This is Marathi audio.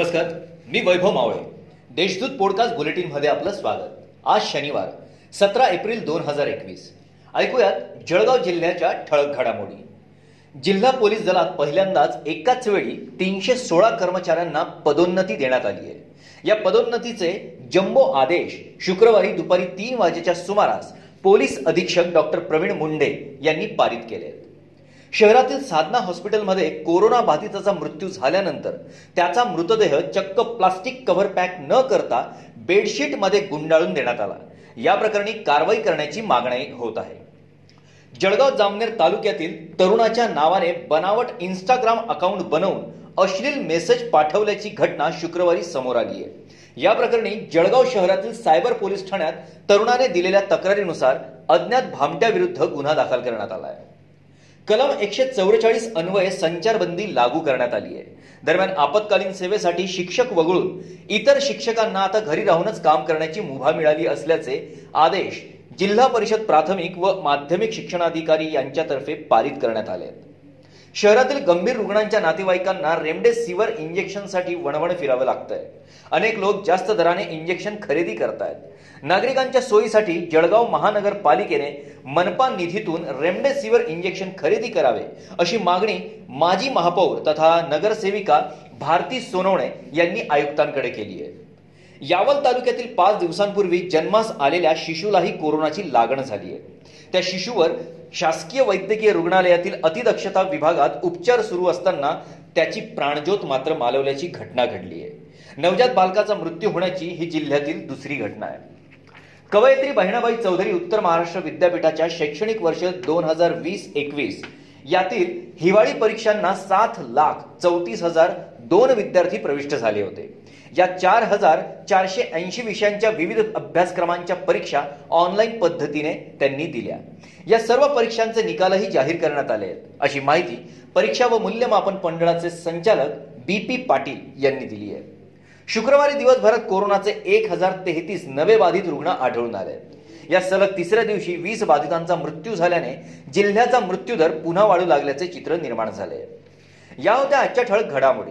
नमस्कार मी वैभव मावळे. देशदूत पॉडकास्ट बुलेटिनमध्ये आपलं स्वागत. आज शनिवार सतरा एप्रिल दोन हजार एकवीस. ऐकूयात जळगाव जिल्ह्याच्या ठळक घडामोडी. जिल्हा पोलीस दलात पहिल्यांदाच एकाच वेळी तीनशे सोळा कर्मचाऱ्यांना पदोन्नती देण्यात आली आहे. या पदोन्नतीचे जम्बो आदेश शुक्रवारी दुपारी तीन वाजेच्या सुमारास पोलीस अधीक्षक डॉक्टर प्रवीण मुंडे यांनी पारित केले आहेत. शहरातील साधना हॉस्पिटलमध्ये कोरोना बाधिताचा मृत्यू झाल्यानंतर त्याचा मृतदेह चक्क प्लास्टिक कव्हर पॅक न करता बेडशीटमध्ये गुंडाळून देण्यात आला. या प्रकरणी कारवाई करण्याची मागणी होत आहे. जळगाव जामनेर तालुक्यातील तरुणाच्या नावाने बनावट इंस्टाग्राम अकाउंट बनवून अश्लील मेसेज पाठवल्याची घटना शुक्रवारी समोर आली आहे. या प्रकरणी जळगाव शहरातील सायबर पोलीस ठाण्यात तरुणाने दिलेल्या तक्रारीनुसार अज्ञात भामट्याविरुद्ध गुन्हा दाखल करण्यात आला आहे. कलम एकशे चौवेचाळीस अन्वय संचारबंदी लागू करण्यात आली आहे. दरम्यान आपत्कालीन सेवेसाठी शिक्षक वगळून इतर शिक्षकांना आता घरी राहूनच काम करण्याची मुभा मिळाली असल्याचे आदेश जिल्हा परिषद प्राथमिक व माध्यमिक शिक्षणाधिकारी यांच्यातर्फे पारित करण्यात आले आहेत. शहरातील गंभीर रुग्णांच्या नातेवाईकांना रेमडेसिवीर इंजेक्शनसाठी वणवण फिरावं लागतंय. अनेक लोक जास्त दराने इंजेक्शन खरेदी करतायत. नागरिकांच्या सोयीसाठी जळगाव महानगरपालिकेने मनपा निधीतून रेमडेसिवीर इंजेक्शन खरेदी करावे अशी मागणी माजी महापौर तथा नगरसेविका भारती सोनवणे यांनी आयुक्तांकडे केली आहे. यावल तालुक्यातील पाच दिवसांपूर्वी जन्मास आलेल्या शिशूलाही कोरोनाची लागण झाली आहे. त्या शिशूवर शासकीय वैद्यकीय रुग्णालयातील अतिदक्षता विभागात उपचार सुरू असताना त्याची प्राणज्योत मात्र मालवल्याची घटना घडली आहे. नवजात बालकाचा मृत्यू होण्याची ही जिल्ह्यातील दुसरी घटना आहे. कवयित्री बहिणाबाई चौधरी उत्तर महाराष्ट्र विद्यापीठाच्या शैक्षणिक वर्ष दोन हजार वीस एकवीस यातील हिवाळी परीक्षांना सात लाख चौतीस हजार दोन विद्यार्थी प्रविष्ट झाले होते. या चार हजार चारशे ऐंशी विषयांच्या विविध अभ्यासक्रमांच्या परीक्षा ऑनलाईन पद्धतीने त्यांनी दिल्या. या सर्व परीक्षांचे निकालही जाहीर करण्यात आले आहेत. अशी माहिती परीक्षा व मूल्यमापन मंडळाचे संचालक बी पी पाटील यांनी दिली आहे. शुक्रवारी दिवसभरात कोरोनाचे एक हजार तेहतीस नवे बाधित रुग्ण आढळून आले या सलग तिसऱ्या दिवशी वीस बाधितांचा मृत्यू झाल्याने जिल्ह्याचा मृत्यूदर पुन्हा वाढू लागल्याचे चित्र निर्माण झाले या होत्या आजच्या ठळक घडामोडी.